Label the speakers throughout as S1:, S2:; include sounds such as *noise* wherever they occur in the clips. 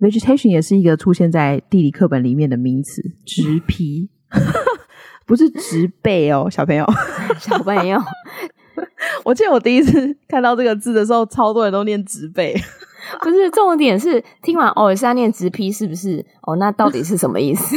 S1: vegetation 也是一个出现在地理课本里面的名词，植皮，*laughs* 不是植被哦，小朋友，*laughs*
S2: 小朋友。*laughs*
S1: 我记得我第一次看到这个字的时候，超多人都念植被，
S2: 不是重点是听完哦是要念植皮是不是？哦，那到底是什么意思？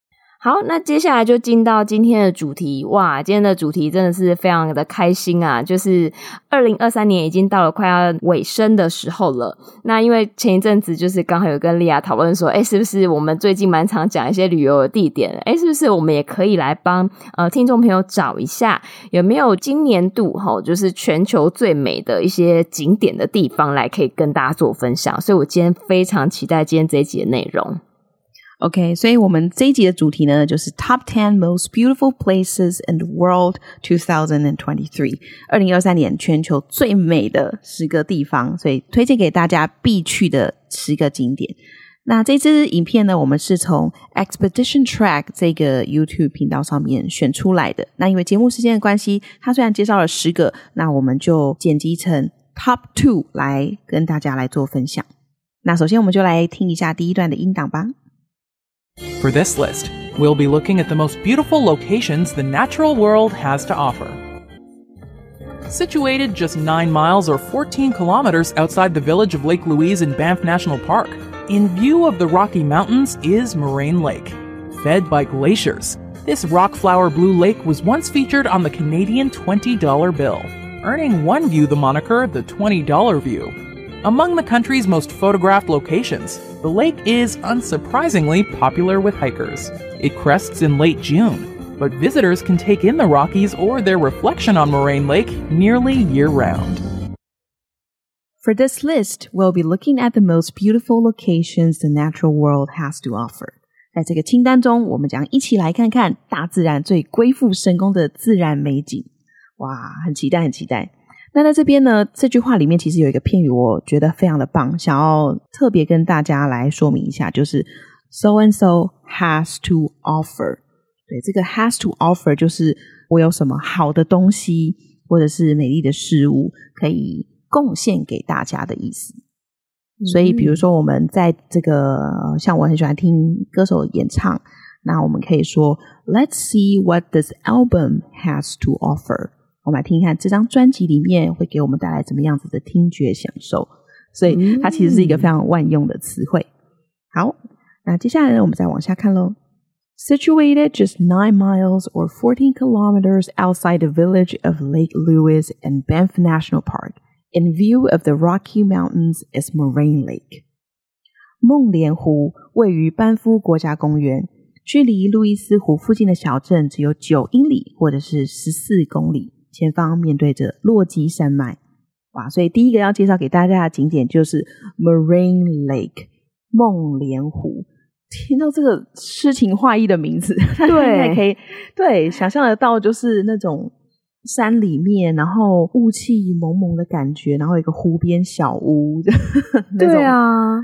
S2: 好，那接下来就进到今天的主题。哇，今天的主题真的是非常的开心啊！就是二零二三年已经到了快要尾声的时候了。那因为前一阵子就是刚好有跟莉亚讨论说，诶，是不是我们最近蛮常讲一些旅游的地点？诶，是不是我们也可以来帮呃听众朋友找一下，有没有今年度齁，就是全球最美的一些景点的地方来可以跟大家做分享？所以我今天非常期待今天这一集的内容。
S1: OK，所以我们这一集的主题呢，就是 Top Ten Most Beautiful Places in the World 2023，二零二三年全球最美的十个地方，所以推荐给大家必去的十个景点。那这支影片呢，我们是从 Expedition Track 这个 YouTube 频道上面选出来的。那因为节目时间的关系，它虽然介绍了十个，那我们就剪辑成 Top Two 来跟大家来做分享。那首先我们就来听一下第一段的音档吧。
S3: For this list, we'll be looking at the most beautiful locations the natural world has to offer. Situated just 9 miles or 14 kilometers outside the village of Lake Louise in Banff National Park, in view of the Rocky Mountains is Moraine Lake. Fed by glaciers, this rock flower blue lake was once featured on the Canadian $20 bill, earning one view the moniker the $20 view. Among the country's most photographed locations, the lake is unsurprisingly popular with hikers. It crests in late June, but visitors can take in the Rockies or their reflection on Moraine Lake nearly year round.
S1: For this list, we'll be looking at the most beautiful locations the natural world has to offer. 在这个清单中，我们将一起来看看大自然最鬼斧神工的自然美景。哇，很期待，很期待。 那在这边呢，这句话里面其实有一个片语，我觉得非常的棒，想要特别跟大家来说明一下，就是 so and so has to offer。对，这个 has to offer 就是我有什么好的东西，或者是美丽的事物可以贡献给大家的意思。嗯。所以，比如说我们在这个，像我很喜欢听歌手演唱，那我们可以说，Let's see what this album has to offer。我们来听一看这张专辑里面会给我们带来怎么样子的听觉享受，所以它其实是一个非常万用的词汇。好，那接下来呢，我们再往下看喽。Situated just nine miles or fourteen kilometers outside the village of Lake Lewis and Banff National Park, in view of the Rocky Mountains is Moraine Lake。梦莲湖位于班夫国家公园，距离路易斯湖附近的小镇只有九英里或者是十四公里。前方面对着落基山脉，哇！所以第一个要介绍给大家的景点就是 Moraine Lake 梦莲湖。听到这个诗情画意的名字，*laughs* 对，可以对想象得到，就是那种山里面，然后雾气蒙蒙的感觉，然后一个湖边小屋，*laughs*
S2: 对啊，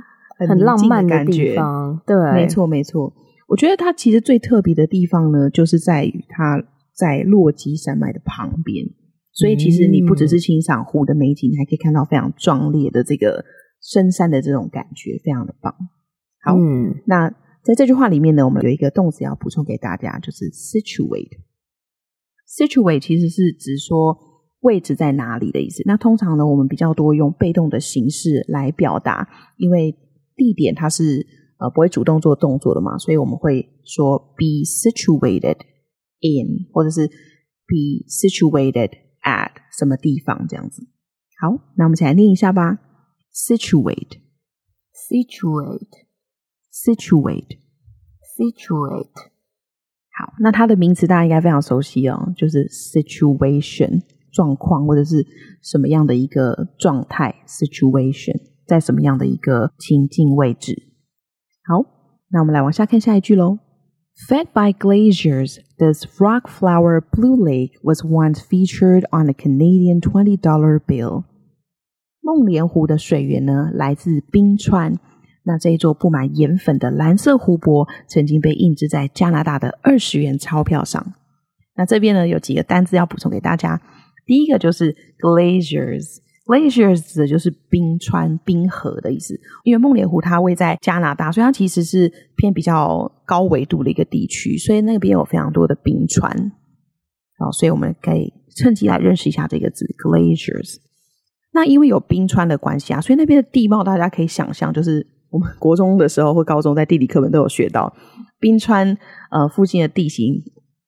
S2: 很浪漫的地方。对，
S1: 没错没错。我觉得它其实最特别的地方呢，就是在于它。在落基山脉的旁边，所以其实你不只是欣赏湖的美景，嗯，你还可以看到非常壮烈的这个深山的这种感觉，非常的棒。好，嗯，那在这句话里面呢，我们有一个动词要补充给大家，就是 situate。situate 其实是指说位置在哪里的意思。那通常呢，我们比较多用被动的形式来表达，因为地点它是呃不会主动做动作的嘛，所以我们会说 be situated。In 或者是 be situated at 什么地方这样子。好，那我们一起来念一下吧。situate, situate, situate, situate。好，那它的名词大家应该非常熟悉哦，就是 situation 状况或者是什么样的一个状态 situation。在什么样的一个情境位置。好，那我们来往下看下一句喽。Fed by glaciers, this rock flower blue lake was once featured on a Canadian twenty dollar bill. 梦莲湖的水源呢，来自冰川。那这一座布满盐粉的蓝色湖泊，曾经被印制在加拿大的二十元钞票上。那这边呢，有几个单字要补充给大家。第一个就是 Glaciers 指的就是冰川、冰河的意思。因为梦莲湖它位在加拿大，所以它其实是偏比较高纬度的一个地区，所以那边有非常多的冰川。好，所以我们可以趁机来认识一下这个字 glaciers。那因为有冰川的关系啊，所以那边的地貌大家可以想象，就是我们国中的时候或高中在地理课本都有学到，冰川呃附近的地形，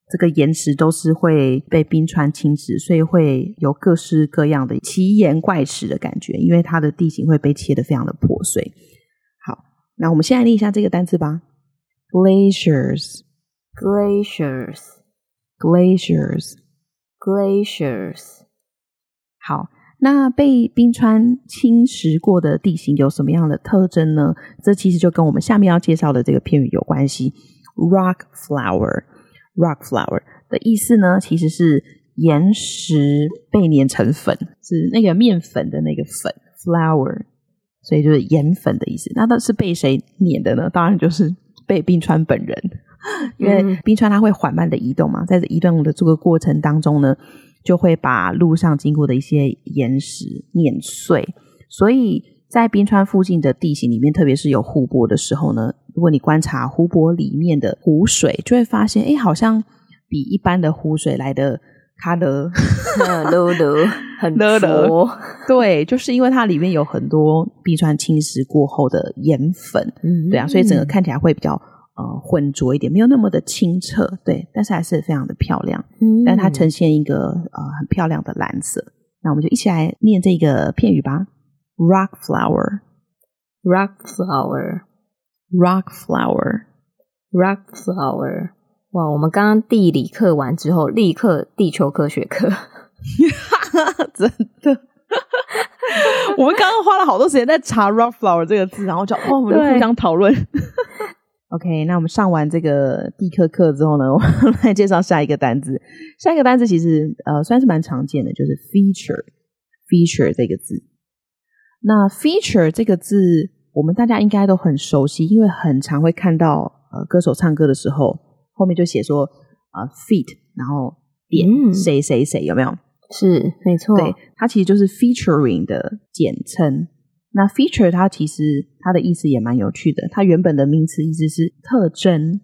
S1: 这个岩石都是会被冰川侵蚀，所以会有各式各样的奇岩怪石的感觉，因为它的地形会被切得非常的破碎。好，那我们先来念一下这个单词吧
S2: ：glaciers，glaciers，glaciers，glaciers。
S1: 好。那被冰川侵蚀过的地形有什么样的特征呢？这其实就跟我们下面要介绍的这个片语有关系。Rock flour，rock flour 的意思呢，其实是岩石被碾成粉，是那个面粉的那个粉，flour，所以就是盐粉的意思。那它是被谁碾的呢？当然就是被冰川本人，*laughs* 因为冰川它会缓慢的移动嘛，在这移动的这个过程当中呢。就会把路上经过的一些岩石碾碎，所以在冰川附近的地形里面，特别是有湖泊的时候呢，如果你观察湖泊里面的湖水，就会发现，哎，好像比一般的湖水来的它的 *laughs*
S2: 勒勒很浊，
S1: 对，就是因为它里面有很多冰川侵蚀过后的盐粉，嗯，对啊，所以整个看起来会比较。呃，浑浊一点，没有那么的清澈，对，但是还是非常的漂亮。嗯，但它呈现一个呃很漂亮的蓝色。那我们就一起来念这个片语吧：rock flower, rock flower, rock flower, rock flower。
S2: 哇，我们刚刚地理课完之后，立刻地球科学课，*laughs*
S1: 真的。我们刚刚花了好多时间在查 rock flower 这个字，然后就哦，我们就互相讨论。*laughs* OK，那我们上完这个地科课之后呢，我们来介绍下一个单字。下一个单字其实呃算是蛮常见的，就是 feature，feature 这个字。那 feature 这个字，我们大家应该都很熟悉，因为很常会看到呃歌手唱歌的时候，后面就写说呃 feat，然后点谁谁谁，有没有？
S2: 是，没错。
S1: 对，它其实就是 featuring 的简称。那 feature 它其实它的意思也蛮有趣的，它原本的名词意思是特征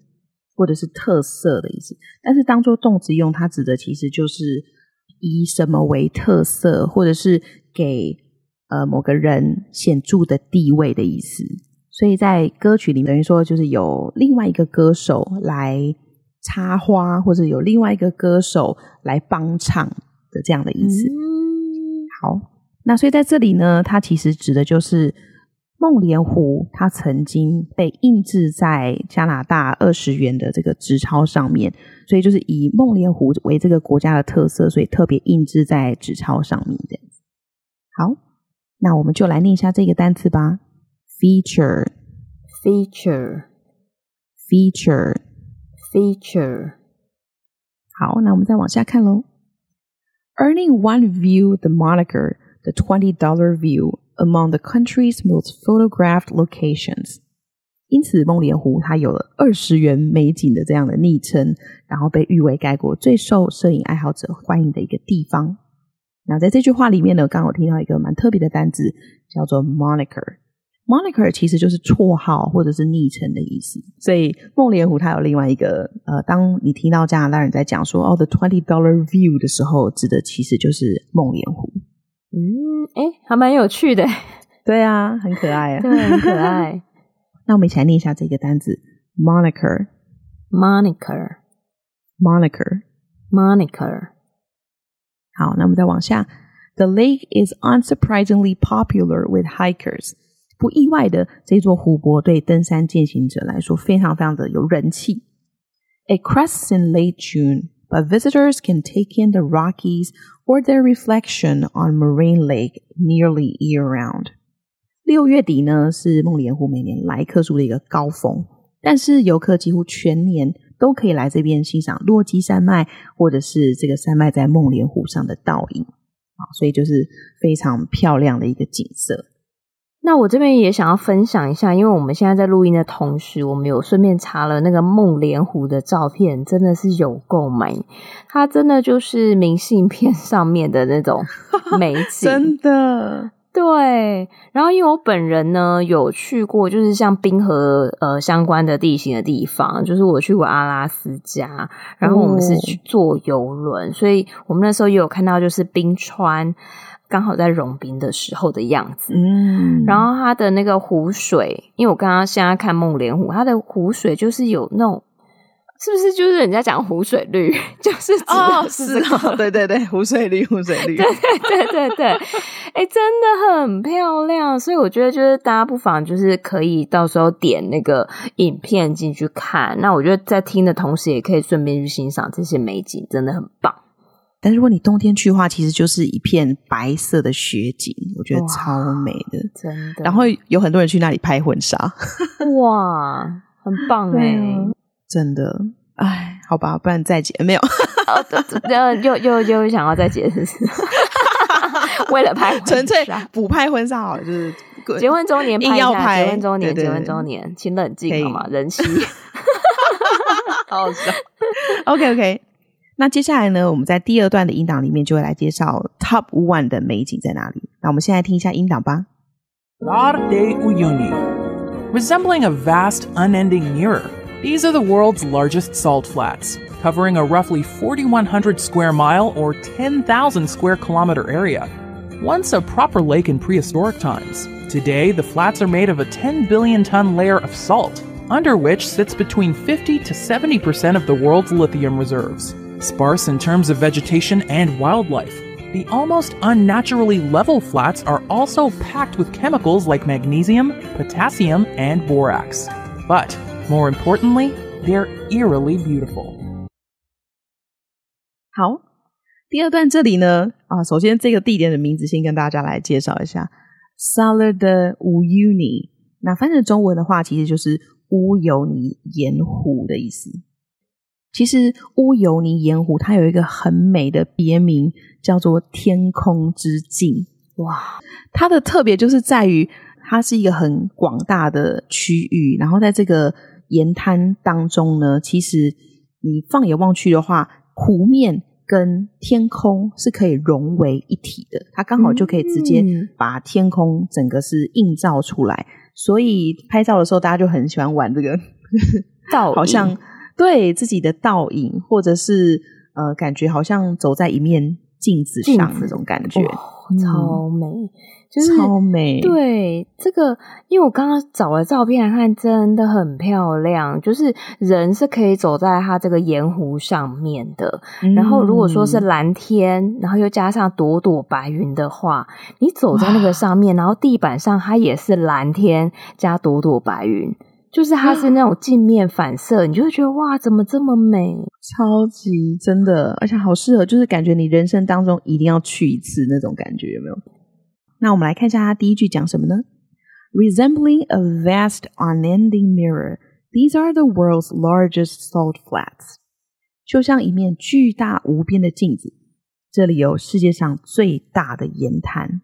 S1: 或者是特色的意思，但是当做动词用，它指的其实就是以什么为特色，或者是给呃某个人显著的地位的意思。所以在歌曲里面，等于说就是有另外一个歌手来插花，或者有另外一个歌手来帮唱的这样的意思。嗯、好。那所以在这里呢，它其实指的就是梦莲湖，它曾经被印制在加拿大二十元的这个纸钞上面，所以就是以梦莲湖为这个国家的特色，所以特别印制在纸钞上面这样子。好，那我们就来念一下这个单词吧：
S2: feature，feature，feature。
S1: 好，那我们再往下看喽。Earning one view the moniker。The twenty dollar view among the country's most photographed locations。因此，梦莲湖它有了二十元美景的这样的昵称，然后被誉为该国最受摄影爱好者欢迎的一个地方。 那在这句话里面呢，刚好听到一个蛮特别的单字，叫做 moniker。moniker 其实就是绰号或者是昵称的意思。所以，梦莲湖它有另外一个呃，当你听到加拿大人在讲说哦，the twenty dollar view 的时候，指的其实就是梦莲湖。
S2: 嗯，哎，还蛮有趣的，
S1: 对啊，很可爱啊，*laughs*
S2: 对，很可爱。
S1: 那我们一起来念一下这个单字
S2: ：moniker，moniker，moniker。
S1: 好，那我们再往下。The lake is unsurprisingly popular with hikers。不意外的，这座湖泊对登山健行者来说非常非常的有人气。It crests in late June, but visitors can take in the Rockies or their reflection on Moraine Lake nearly year-round。 六月底呢是梦莲湖每年来客数的一个高峰，但是游客几乎全年 都可以来这边欣赏落基山脉或者是这个山脉在梦莲湖上的倒影啊，所以就是非常漂亮的一个景色。
S2: 那我这边也想要分享一下，因为我们现在在录音的同时，我们有顺便查了那个梦莲湖的照片，真的是有够美，它真的就是明信片上面的那种美景，*laughs*
S1: 真的。
S2: 对，然后因为我本人呢有去过，就是像冰河呃相关的地形的地方，就是我去过阿拉斯加，然后我们是去坐游轮，哦、所以我们那时候也有看到就是冰川。刚好在融冰的时候的样子，嗯，然后它的那个湖水，因为我刚刚现在看梦莲湖，它的湖水就是有那种，是不是就是人家讲湖水绿，就是
S1: 哦，是哦，对对对，湖水绿，湖水绿，
S2: 对对对对对，哎、欸，真的很漂亮，所以我觉得就是大家不妨就是可以到时候点那个影片进去看，那我觉得在听的同时也可以顺便去欣赏这些美景，真的很棒。
S1: 但如果你冬天去的话，其实就是一片白色的雪景，我觉得超美的，
S2: 真的。
S1: 然后有很多人去那里拍婚纱，*laughs*
S2: 哇，很棒哎，
S1: 真的。哎，好吧，不然再结没有？
S2: 呃、哦，又又又想要再结，是 *laughs* 是为了拍
S1: 纯粹补拍婚纱好了，就是
S2: 结婚周年拍一下，
S1: 硬要拍
S2: 结婚周年，
S1: 对对对
S2: 结婚周年，请冷静好吗？人妻，
S1: 好 *laughs* 好笑。OK OK。那接下来呢，我们在第二段的音档里面就会来介绍 Top One 的美景在哪里。那我们现在听一下音档吧。
S3: Lar de Uyuni, resembling a vast, unending mirror, these are the world's largest salt flats, covering a roughly 4,100 square mile or 10,000 square kilometer area. Once a proper lake in prehistoric times, today the flats are made of a 10 billion ton layer of salt, under which sits between 50 to 70 percent of the world's lithium reserves. Sparse in terms of vegetation and wildlife, the almost unnaturally level flats are also packed with chemicals like magnesium, potassium, and borax. But, more importantly, they're eerily beautiful.
S1: 好，第二段这里呢，啊，首先这个地点的名字先跟大家来介绍一下 s a l a d e Uyuni。那翻译成中文的话，其实就是乌尤尼盐湖的意思。其实乌尤尼盐湖它有一个很美的别名，叫做“天空之镜”。哇，它的特别就是在于它是一个很广大的区域，然后在这个盐滩当中呢，其实你放眼望去的话，湖面跟天空是可以融为一体的，它刚好就可以直接把天空整个是映照出来。所以拍照的时候，大家就很喜欢玩这个 *laughs* 照，好像。对自己的倒影，或者是呃，感觉好像走在一面镜子上那种感觉，
S2: 超美，
S1: 嗯、
S2: 就是
S1: 超美。
S2: 对这个，因为我刚刚找了照片来看，真的很漂亮。就是人是可以走在它这个盐湖上面的，嗯、然后如果说是蓝天，然后又加上朵朵白云的话，你走在那个上面，然后地板上它也是蓝天加朵朵白云。就是它是那种镜面反射，你就会觉得哇，怎么这么美？
S1: 超级真的，而且好适合，就是感觉你人生当中一定要去一次那种感觉，有没有？那我们来看一下它第一句讲什么呢？Resembling a vast unending mirror, these are the world's largest salt flats。就像一面巨大无边的镜子，这里有世界上最大的盐滩。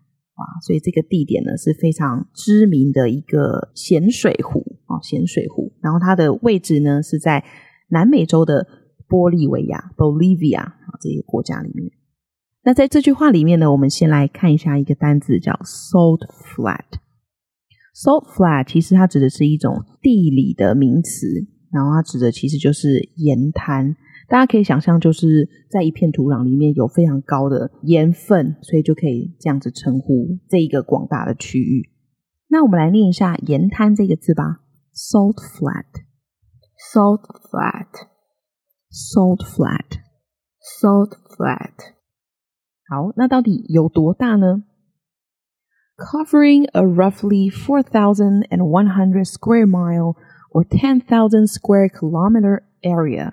S1: 所以这个地点呢是非常知名的一个咸水湖哦，咸水湖。然后它的位置呢是在南美洲的玻利维亚 （Bolivia） 啊这个国家里面。那在这句话里面呢，我们先来看一下一个单字叫 “salt flat”。salt flat 其实它指的是一种地理的名词，然后它指的其实就是盐滩。大家可以想象，就是在一片土壤里面有非常高的盐分，所以就可以这样子称呼这一个广大的区域。那我们来念一下“盐滩”这个字吧 ：salt flat，salt flat，salt flat，salt flat。好，那到底有多大呢？Covering a roughly four thousand and one hundred square mile or ten thousand square kilometer area。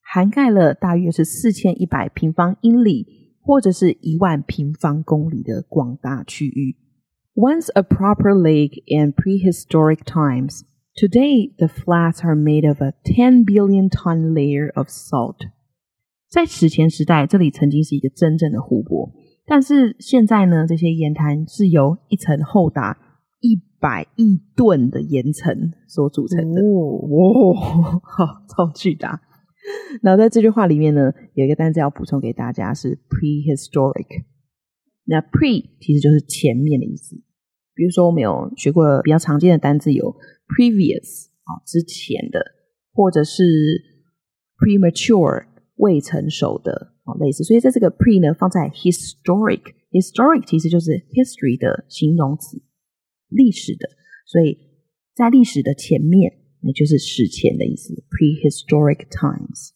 S1: 涵盖了大约是四千一百平方英里，或者是一万平方公里的广大区域。 Once a proper lake in prehistoric times, Today the flats are made of a 10 billion ton layer of salt. 在史前时代，这里曾经是一个真正的湖泊，但是现在呢，这些盐滩是由一层厚达一百亿吨的盐层所组成的。哦，*laughs* 好，超巨大。然后在这句话里面呢，有一个单词要补充给大家是 prehistoric。那 pre 其实就是前面的意思。比如说，我们有学过比较常见的单字有 previous 啊，之前的，或者是 premature 未成熟的啊，类似。所以在这个 pre 呢，放在 historic，historic 其实就是 history 的形容词，历史的。所以在历史的前面，那就是史前的意思，prehistoric times。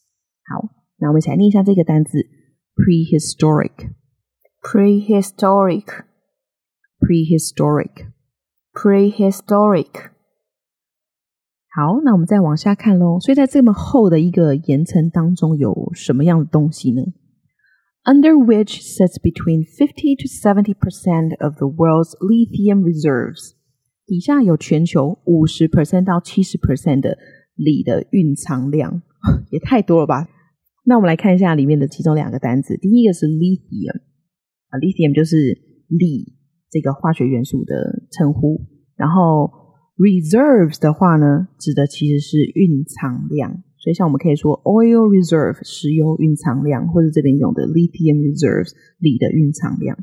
S1: 好，那我们一起来念一下这个单字 prehistoric，prehistoric。Prehistoric,
S2: prehistoric。
S1: 好，那我们再往下看喽。所以在这么厚的一个岩层当中，有什么样的东西呢？Under which sits between fifty to seventy percent of the world's lithium reserves。底下有全球五十 percent 到七十 percent 的锂的蕴藏量，也太多了吧？那我们来看一下里面的其中两个单词。第一个是 lithium，啊，lithium 就是锂。这个化学元素的称呼，然后 reserves 的话呢，指的其实是蕴藏量，所以像我们可以说 oil reserve 石油蕴藏量，或者这边用的 lithium reserves 锂的蕴藏量。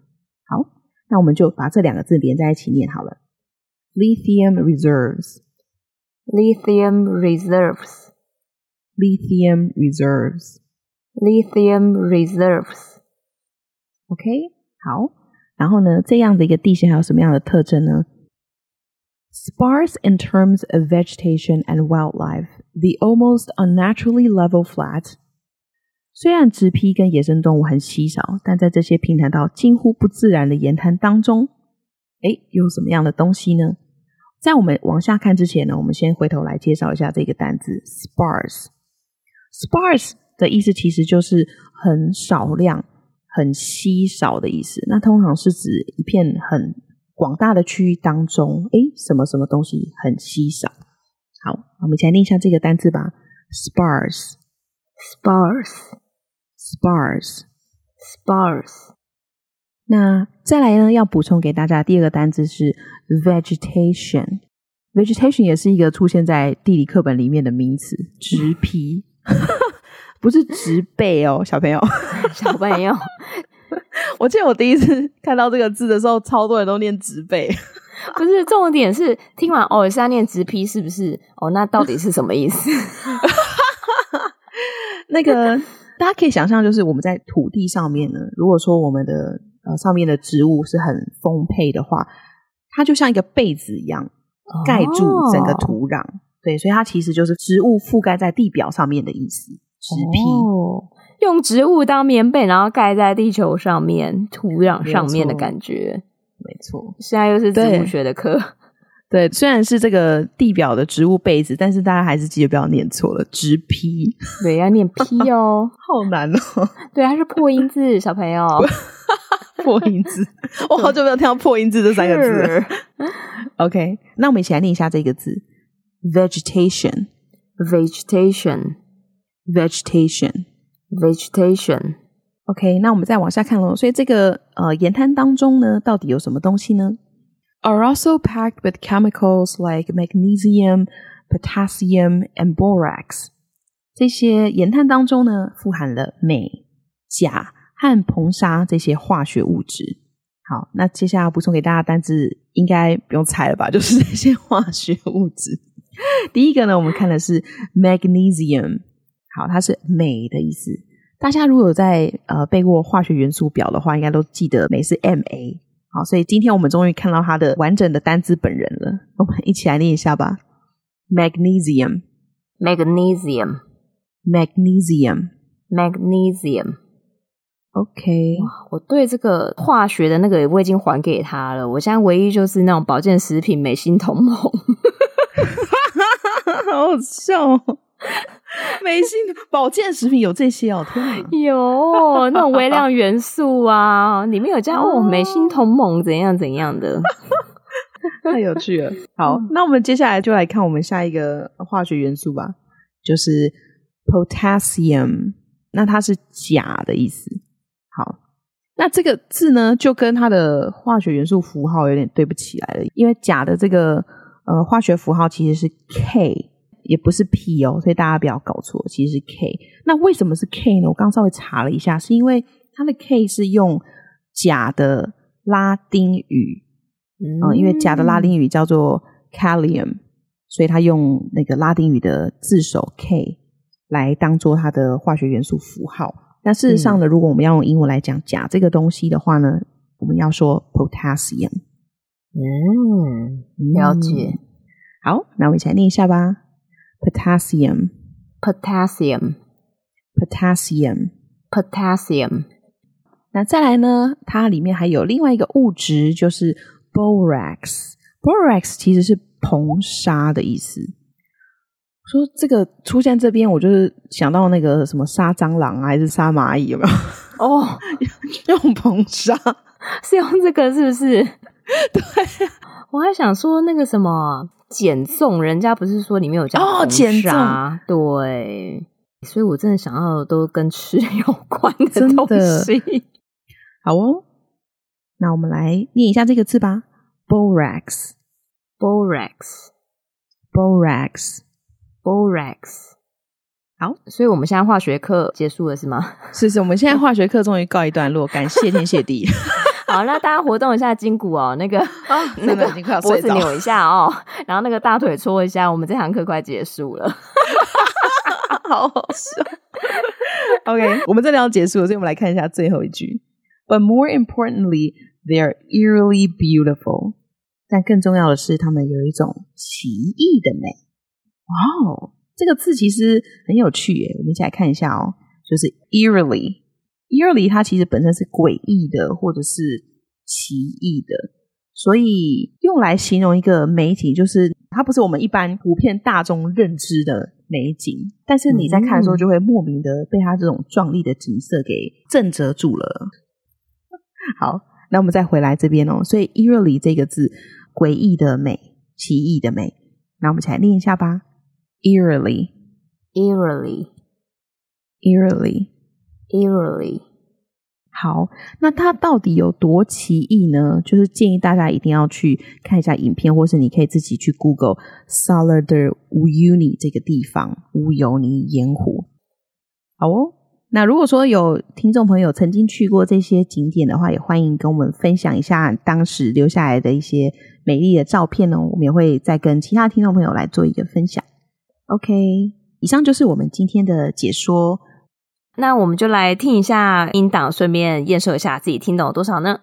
S1: 好，那我们就把这两个字连在一起念好了，lithium reserves，lithium
S2: reserves，lithium
S1: reserves，lithium
S2: reserves，OK，
S1: 好。然后呢，这样的一个地形还有什么样的特征呢？Sparse in terms of vegetation and wildlife, the almost unnaturally level flat。虽然植被跟野生动物很稀少，但在这些平坦到近乎不自然的盐滩当中，诶，有什么样的东西呢？在我们往下看之前呢，我们先回头来介绍一下这个单字 sparse。sparse 的意思其实就是很少量。很稀少的意思，那通常是指一片很广大的区域当中，诶，什么什么东西很稀少。好，我们一起来念一下这个单词吧
S2: ：sparse，sparse，sparse，sparse。
S1: 那再来呢，要补充给大家第二个单词是 vegetation。vegetation 也是一个出现在地理课本里面的名词，植皮。*laughs* 不是植被哦，小朋友，*laughs*
S2: 小朋友，
S1: 我记得我第一次 *laughs* 看到这个字的时候，超多人都念植被。*laughs*
S2: 不是，重点是听完哦，是要念植被，是不是？哦，那到底是什么意思？*laughs*
S1: 那个大家可以想象，就是我们在土地上面呢，如果说我们的呃上面的植物是很丰沛的话，它就像一个被子一样盖住整个土壤。哦、对，所以它其实就是植物覆盖在地表上面的意思。植被、
S2: 哦，用植物当棉被，然后盖在地球上面、土壤上面的感觉，
S1: 没错。
S2: 现在又是植物学的课，*laughs*
S1: 对，虽然是这个地表的植物被子，但是大家还是记得不要念错了，植批，
S2: 对，要念批哦，*laughs*
S1: 好难哦。
S2: 对，它是破音字，小朋友，*laughs*
S1: 破音字，我好久没有听到破音字这三个字。了。OK，那我们一起来念一下这个字。
S2: ：vegetation，vegetation。
S1: Vegetation,
S2: vegetation.
S1: OK，那我们再往下看喽。所以这个呃盐滩当中呢，到底有什么东西呢？Are also packed with chemicals like magnesium, potassium, and borax。这些盐滩当中呢，富含了镁、钾和硼砂这些化学物质。好，那接下来补充给大家的单字，应该不用猜了吧？就是这些化学物质。*laughs* 第一个呢，我们看的是 magnesium。好，它是镁的意思。大家如果有在呃背过化学元素表的话，应该都记得镁是 Ma。好，所以今天我们终于看到它的完整的单字本人了。我们一起来念一下吧
S2: ：magnesium，magnesium，magnesium，magnesium。
S1: OK，
S2: 我对这个化学的那个我已经还给他了。我现在唯一就是那种保健食品镁锌铜锰，*laughs*
S1: 好好笑哦。镁锌保健食品有这些哦，天哪，
S2: 有那种微量元素啊，里面有加哦美心同盟怎样怎样的，*laughs*
S1: 太有趣了。好，那我们接下来就来看我们下一个化学元素吧，就是 potassium。那它是钾的意思。好，那这个字呢，就跟它的化学元素符号有点对不起来了，因为钾的这个呃化学符号其实是 K，也不是 P 哦，所以大家不要搞错，其实是 K。那为什么是 K 呢？我刚稍微查了一下，是因为它的 K 是用钾的拉丁语。嗯，因为钾的拉丁语叫做 Kalium，所以它用那个拉丁语的字首 K 来当做它的化学元素符号。但事实上呢，嗯、如果我们要用英文来讲钾这个东西的话呢，我们要说 potassium。
S2: 嗯，了解。
S1: 嗯、好，那我们一起来念一下吧。
S2: potassium，potassium，potassium。
S1: 那再来呢，它里面还有另外一个物质，就是。Borax，Borax 其实是硼砂的意思。说这个出现这边，我就是想到那个什么杀蟑螂啊还是杀蚂蚁，有没有？哦，*laughs* 用硼砂
S2: 是用这个是不是？*laughs* 对，我还想说那个什么减重，人家不是说里面有加哦碱砂？对，所以我真的想要的都跟吃 *laughs* 有关的东西。
S1: 好哦。那我们来念一下这个字吧
S2: ，borax，borax，borax，borax。
S1: 好，
S2: 所以我们现在化学课结束了是吗？*laughs*
S1: 是是，我们现在化学课终于告一段落，感谢天谢地。
S2: 好，那大家活动一下筋骨哦，那个、哦、*laughs* 那个脖子扭一下哦，然后那个大腿搓一下，我们这堂课快结束了，*laughs*
S1: 好好笑。OK，我们这里要结束了，所以我们来看一下最后一句。But more importantly, they are eerily beautiful. 但更重要的是，他们有一种奇异的美。哇哦，这个字其实很有趣耶！我们一起来看一下哦，就是 eerily。Eerily 它其实本身是诡异的，或者是奇异的，所以用来形容一个美景，就是它不是我们一般普遍大众认知的美景，但是你在看的时候，就会莫名的被它这种壮丽的景色给震慑住了。好，那我们再回来这边哦。所以 eerily 这个字，诡异的美，奇异的美。那我们一起来念一下吧。
S2: Eerily，。
S1: 好，那它到底有多奇异呢？就是建议大家一定要去看一下影片，或是你可以自己去 Google Salar de Uyuni 这个地方，乌尤尼盐湖。好哦。那如果说有听众朋友曾经去过这些景点的话，也欢迎跟我们分享一下当时留下来的一些美丽的照片哦。我们也会再跟其他听众朋友来做一个分享。OK，以上就是我们今天的解说。
S2: 那我们就来听一下音档，顺便验收一下自己听懂了多少呢？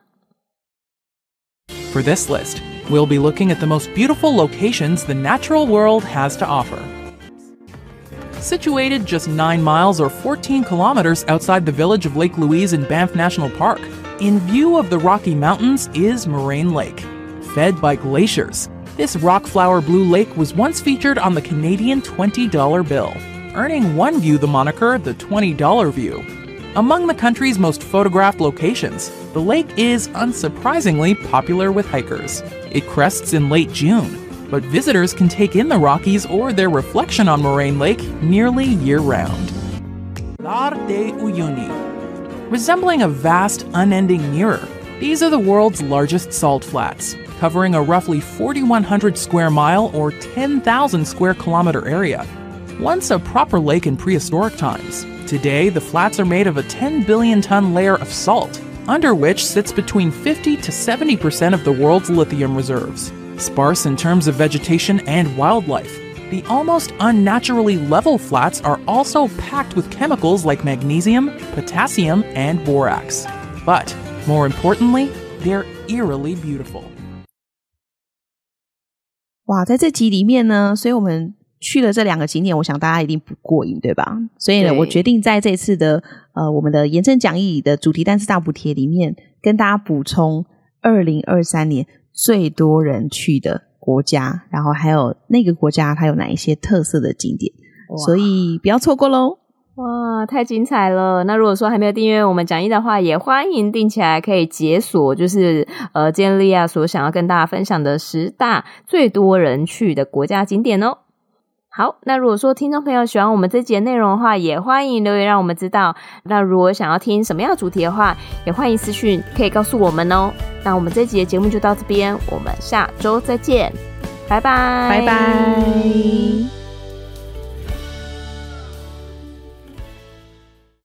S3: For this list, we'll be looking at the most beautiful locations the natural world has to offer. Situated just 9 miles or 14 kilometers outside the village of Lake Louise in Banff National Park, in view of the Rocky Mountains is Moraine Lake. Fed by glaciers, this rock flower blue lake was once featured on the Canadian $20 bill, earning one view the moniker the $20 view. Among the country's most photographed locations, the lake is unsurprisingly popular with hikers. It crests in late June, but visitors can take in the Rockies or their reflection on Moraine Lake nearly year round. Salar de Uyuni. Resembling a vast, unending mirror, these are the world's largest salt flats, covering a roughly 4,100 square mile or 10,000 square kilometer area Once a proper lake in prehistoric times, today the flats are made of a 10 billion ton layer of salt, under which sits between 50 to 70% of the world's lithium reserves. Sparse in terms of vegetation and wildlife, the almost unnaturally level flats are also packed with chemicals like magnesium, potassium, and borax. But, more importantly, they're eerily beautiful.
S1: 哇，在这集里面呢，所以我们 去了这两个景点，我想大家一定不过瘾，对吧？所以呢，我决定在这次的呃我们的延伸讲义的主题单词大补贴里面，跟大家补充二零二三年。最多人去的国家，然后还有那个国家它有哪一些特色的景点，所以不要错过喽！
S2: 哇，哇，太精彩了！那如果说还没有订阅我们讲义的话，也欢迎订起来，可以解锁，就是呃，今天利亚所想要跟大家分享的十大最多人去的国家景点哦。好，那如果说听众朋友喜欢我们这集内容的话，也欢迎留言让我们知道。那如果想要听什么样的主题的话，也欢迎私讯可以告诉我们哦。那我们这集的节目就到这边，我们下周再见，拜拜，
S1: 拜拜。